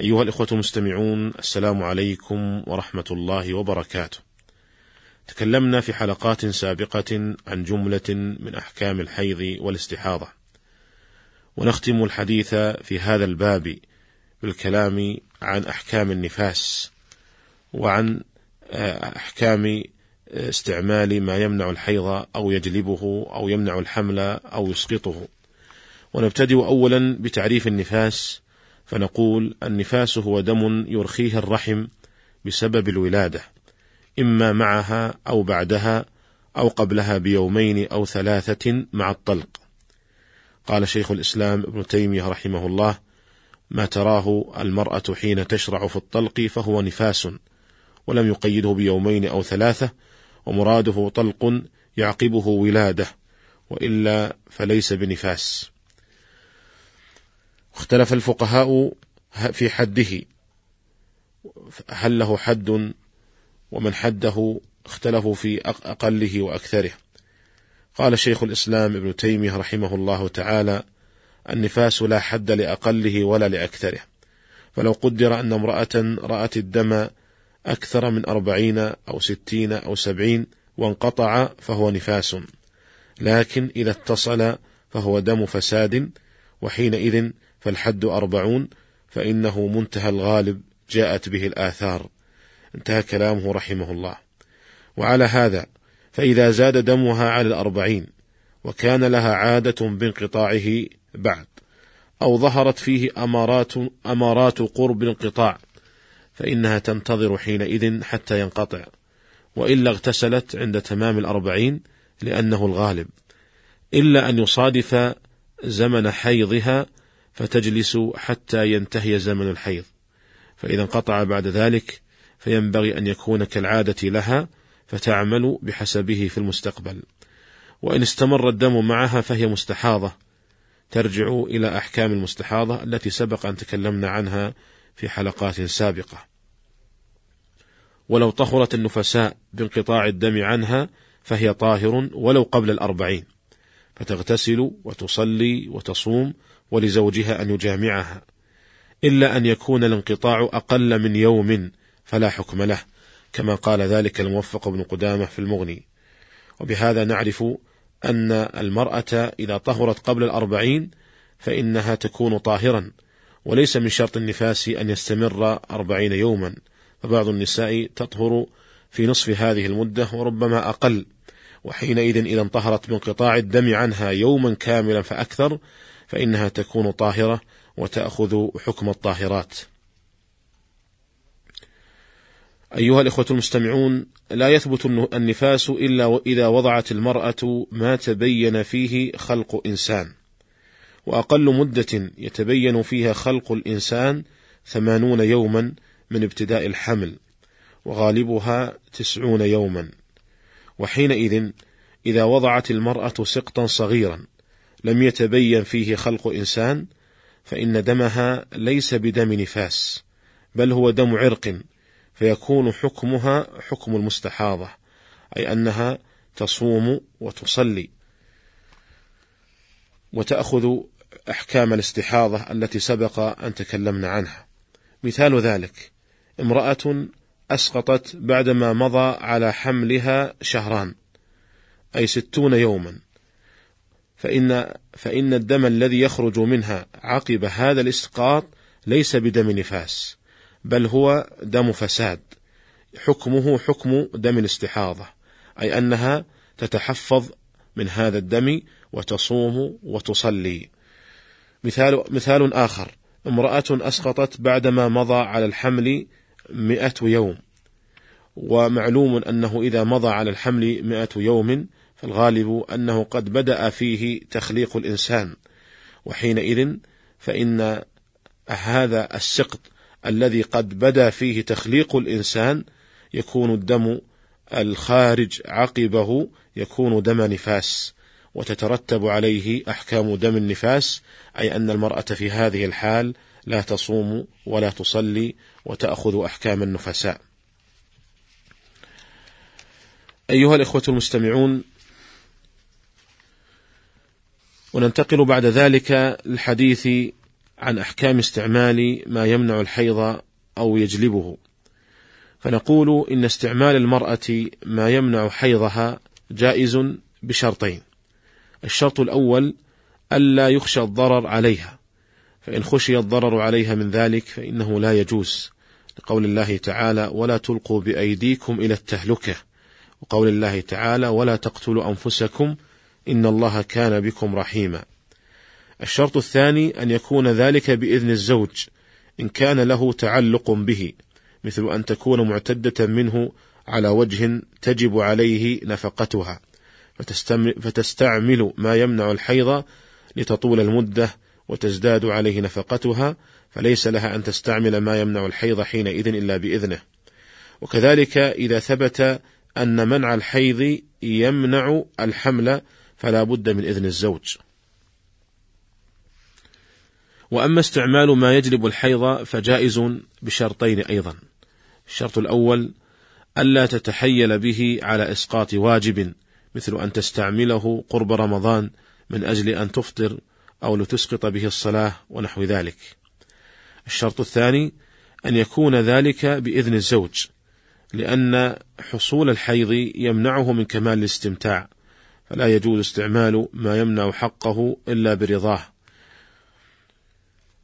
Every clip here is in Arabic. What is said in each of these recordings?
أيها الإخوة المستمعون السلام عليكم ورحمة الله وبركاته. تكلمنا في حلقات سابقة عن جملة من أحكام الحيض والاستحاضة. ونختم الحديث في هذا الباب بالكلام عن أحكام النفاس وعن أحكام استعمال ما يمنع الحيض أو يجلبه أو يمنع الحمل أو يسقطه. ونبتدئ أولا بتعريف النفاس فنقول النفاس هو دم يرخيه الرحم بسبب الولادة إما معها أو بعدها أو قبلها بيومين أو ثلاثة مع الطلق. قال شيخ الإسلام ابن تيمية رحمه الله ما تراه المرأة حين تشرع في الطلق فهو نفاس ولم يقيده بيومين أو ثلاثة ومراده طلق يعقبه ولادة وإلا فليس بنفاس. اختلف الفقهاء في حده. هل له حد ومن حده اختلفوا في أقله وأكثره. قال شيخ الإسلام ابن تيمية رحمه الله تعالى النفاس لا حد لأقله ولا لأكثره. فلو قدر أن امرأة رأت الدم أكثر من أربعين أو ستين أو سبعين وانقطع فهو نفاس. لكن إذا اتصل فهو دم فساد وحينئذ فالحد أربعون فإنه منتهى الغالب جاءت به الآثار. انتهى كلامه رحمه الله. وعلى هذا فإذا زاد دمها على الأربعين وكان لها عادة بانقطاعه بعد أو ظهرت فيه أمارات أمارات قرب الانقطاع فإنها تنتظر حينئذ حتى ينقطع. وإلا اغتسلت عند تمام الأربعين لأنه الغالب. إلا أن يصادف زمن حيضها فتجلس حتى ينتهي زمن الحيض. فإذا انقطع بعد ذلك فينبغي أن يكون كالعادة لها فتعمل بحسبه في المستقبل. وإن استمر الدم معها فهي مستحاضة. ترجع إلى أحكام المستحاضة التي سبق أن تكلمنا عنها في حلقات سابقة. ولو طهرت النفساء بانقطاع الدم عنها فهي طاهر ولو قبل الأربعين. فتغتسل وتصلي وتصوم ولزوجها أن يجامعها. إلا أن يكون الانقطاع أقل من يوم فلا حكم له كما قال ذلك الموفق بن قدامة في المغني. وبهذا نعرف أن المرأة إذا طهرت قبل الأربعين فإنها تكون طاهرا وليس من شرط النفاس أن يستمر أربعين يوما. فبعض النساء تطهر في نصف هذه المدة وربما أقل وحينئذ إذا انطهرت بانقطاع الدم عنها يوما كاملا فأكثر فإنها تكون طاهرة وتأخذ حكم الطاهرات. أيها الإخوة المستمعون، لا يثبت النفاس إلا إذا وضعت المرأة ما تبين فيه خلق إنسان، وأقل مدة يتبين فيها خلق الإنسان ثمانون يوما من ابتداء الحمل، وغالبها تسعون يوما، وحينئذ إذا وضعت المرأة سقطا صغيرا لم يتبين فيه خلق إنسان فإن دمها ليس بدم نفاس بل هو دم عرق فيكون حكمها حكم المستحاضة أي أنها تصوم وتصلي. وتأخذ أحكام الاستحاضة التي سبق أن تكلمنا عنها. مثال ذلك امرأة أسقطت بعدما مضى على حملها شهران أي ستون يوما. فإن فإن الدم الذي يخرج منها عقب هذا الإسقاط ليس بدم نفاس بل هو دم فساد. حكمه حكم دم الاستحاضة أي أنها تتحفظ من هذا الدم وتصوم وتصلي. مثال مثال آخر امرأة أسقطت بعدما مضى على الحمل مئة يوم ومعلوم أنه إذا مضى على الحمل مئة يوم فالغالب أنه قد بدأ فيه تخليق الإنسان وحينئذ فإن هذا السقط الذي قد بدأ فيه تخليق الإنسان يكون الدم الخارج عقبه يكون دم نفاس وتترتب عليه أحكام دم النفاس أي أن المرأة في هذه الحال لا تصوم ولا تصلي وتأخذ أحكام النفساء. أيها الإخوة المستمعون، وننتقل بعد ذلك للحديث عن أحكام استعمال ما يمنع الحيض أو يجلبه. فنقول إن استعمال المرأة ما يمنع حيضها جائز بشرطين. الشرط الأول ألا يخشى الضرر عليها، فإن خشي الضرر عليها من ذلك فإنه لا يجوز، لقول الله تعالى: ولا تلقوا بأيديكم إلى التهلكة، وقول الله تعالى: ولا تقتلوا أنفسكم إن الله كان بكم رحيما. الشرط الثاني أن يكون ذلك بإذن الزوج إن كان له تعلق به مثل أن تكون معتدة منه على وجه تجب عليه نفقتها فتستعمل ما يمنع الحيض لتطول المدة وتزداد عليه نفقتها فليس لها أن تستعمل ما يمنع الحيض حينئذ إلا بإذنه وكذلك إذا ثبت أن منع الحيض يمنع الحمل فلا بد من إذن الزوج وأما استعمال ما يجلب الحيض فجائز بشرطين أيضا الشرط الأول ألا تتحيل به على إسقاط واجب مثل أن تستعمله قرب رمضان من أجل أن تفطر أو لتسقط به الصلاة ونحو ذلك. الشرط الثاني أن يكون ذلك بإذن الزوج، لأن حصول الحيض يمنعه من كمال الاستمتاع، فلا يجوز استعمال ما يمنع حقه إلا برضاه،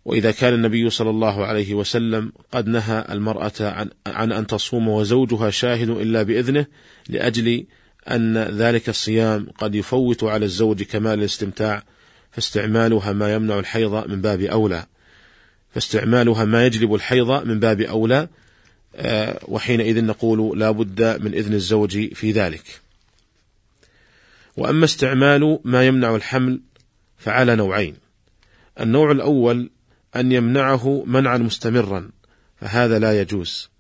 وإذا كان النبي صلى الله عليه وسلم قد نهى المرأة عن, عن أن تصوم وزوجها شاهد إلا بإذنه لأجل أن ذلك الصيام قد يفوت على الزوج كمال الاستمتاع فاستعمالها ما يمنع الحيض من باب أولى. فاستعمالها ما يجلب الحيض من باب أولى آه، وحينئذ نقول لا بد من إذن الزوج في ذلك. وأما استعمال ما يمنع الحمل فعلى نوعين. النوع الأول أن يمنعه منعا مستمرا فهذا لا يجوز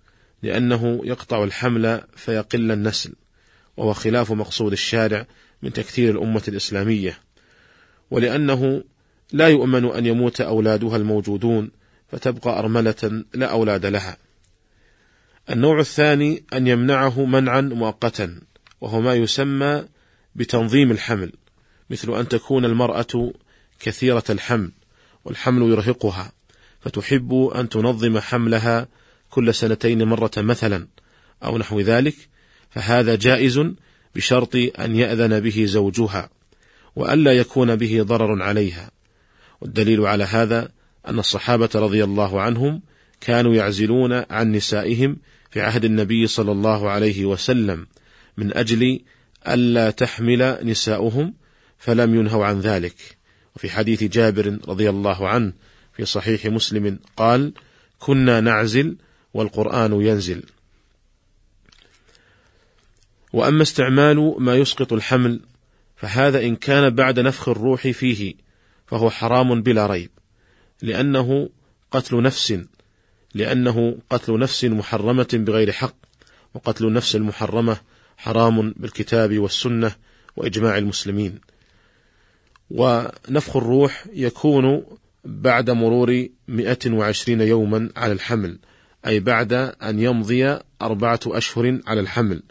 لأنه يقطع الحمل فيقل النسل وهو خلاف مقصود الشارع من تكثير الأمة الإسلامية. ولأنه لا يؤمن أن يموت أولادها الموجودون فتبقى أرملة لا أولاد لها. النوع الثاني أن يمنعه منعا مؤقتا وهو ما يسمى بتنظيم الحمل مثل أن تكون المرأة كثيرة الحمل والحمل يرهقها فتحب أن تنظم حملها كل سنتين مرة مثلا أو نحو ذلك فهذا جائز بشرط أن يأذن به زوجها وألا يكون به ضرر عليها. والدليل على هذا أن الصحابة رضي الله عنهم كانوا يعزلون عن نسائهم في عهد النبي صلى الله عليه وسلم من أجل ألا تحمل نساؤهم فلم ينهوا عن ذلك وفي حديث جابر رضي الله عنه في صحيح مسلم قال: كنا نعزل والقرآن ينزل. وأما استعمال ما يسقط الحمل فهذا إن كان بعد نفخ الروح فيه فهو حرام بلا ريب، لأنه قتل نفس لأنه قتل نفس محرمة بغير حق، وقتل النفس المحرمة حرام بالكتاب والسنة وإجماع المسلمين. ونفخ الروح يكون بعد مرور 120 يوما على الحمل أي بعد أن يمضي أربعة أشهر على الحمل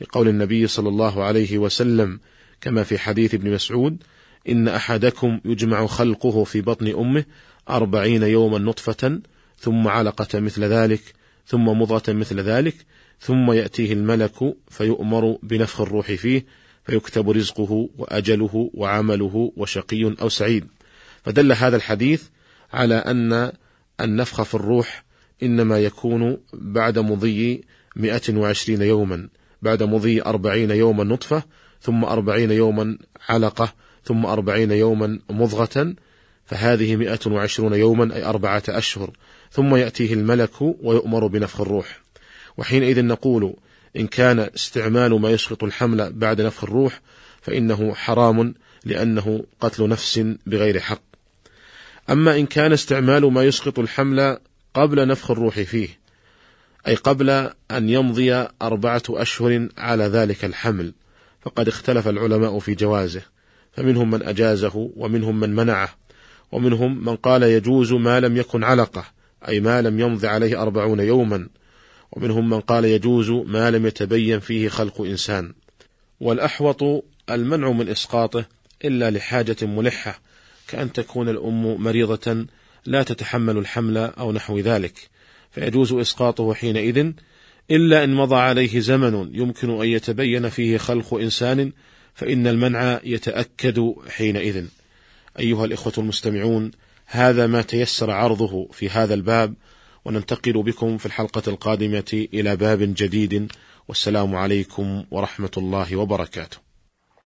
لقول النبي صلى الله عليه وسلم كما في حديث ابن مسعود إن أحدكم يجمع خلقه في بطن أمه أربعين يوما نطفة ثم علقة مثل ذلك ثم مضغة مثل ذلك ثم يأتيه الملك فيؤمر بنفخ الروح فيه فيكتب رزقه وأجله وعمله وشقي أو سعيد. فدل هذا الحديث على أن النفخ في الروح إنما يكون بعد مضي 120 يوما بعد مضي أربعين يوما نطفة ثم أربعين يوما علقة ثم أربعين يوما مضغة فهذه مئة وعشرون يوما أي أربعة أشهر. ثم يأتيه الملك ويؤمر بنفخ الروح. وحينئذ نقول إن كان استعمال ما يسقط الحمل بعد نفخ الروح فإنه حرام لأنه قتل نفس بغير حق. أما إن كان استعمال ما يسقط الحمل قبل نفخ الروح فيه أي قبل أن يمضي أربعة أشهر على ذلك الحمل فقد اختلف العلماء في جوازه. فمنهم من أجازه ومنهم من منعه. ومنهم من قال يجوز ما لم يكن علقة أي ما لم يمض عليه أربعون يوما. ومنهم من قال يجوز ما لم يتبين فيه خلق إنسان. والأحوط المنع من إسقاطه إلا لحاجة ملحة كأن تكون الأم مريضة لا تتحمل الحمل أو نحو ذلك. فيجوز إسقاطه حينئذ إلا إن مضى عليه زمن يمكن أن يتبين فيه خلق إنسان فإن المنع يتأكد حينئذ. أيها الإخوة المستمعون، هذا ما تيسر عرضه في هذا الباب، وننتقل بكم في الحلقة القادمة إلى باب جديد، والسلام عليكم ورحمة الله وبركاته.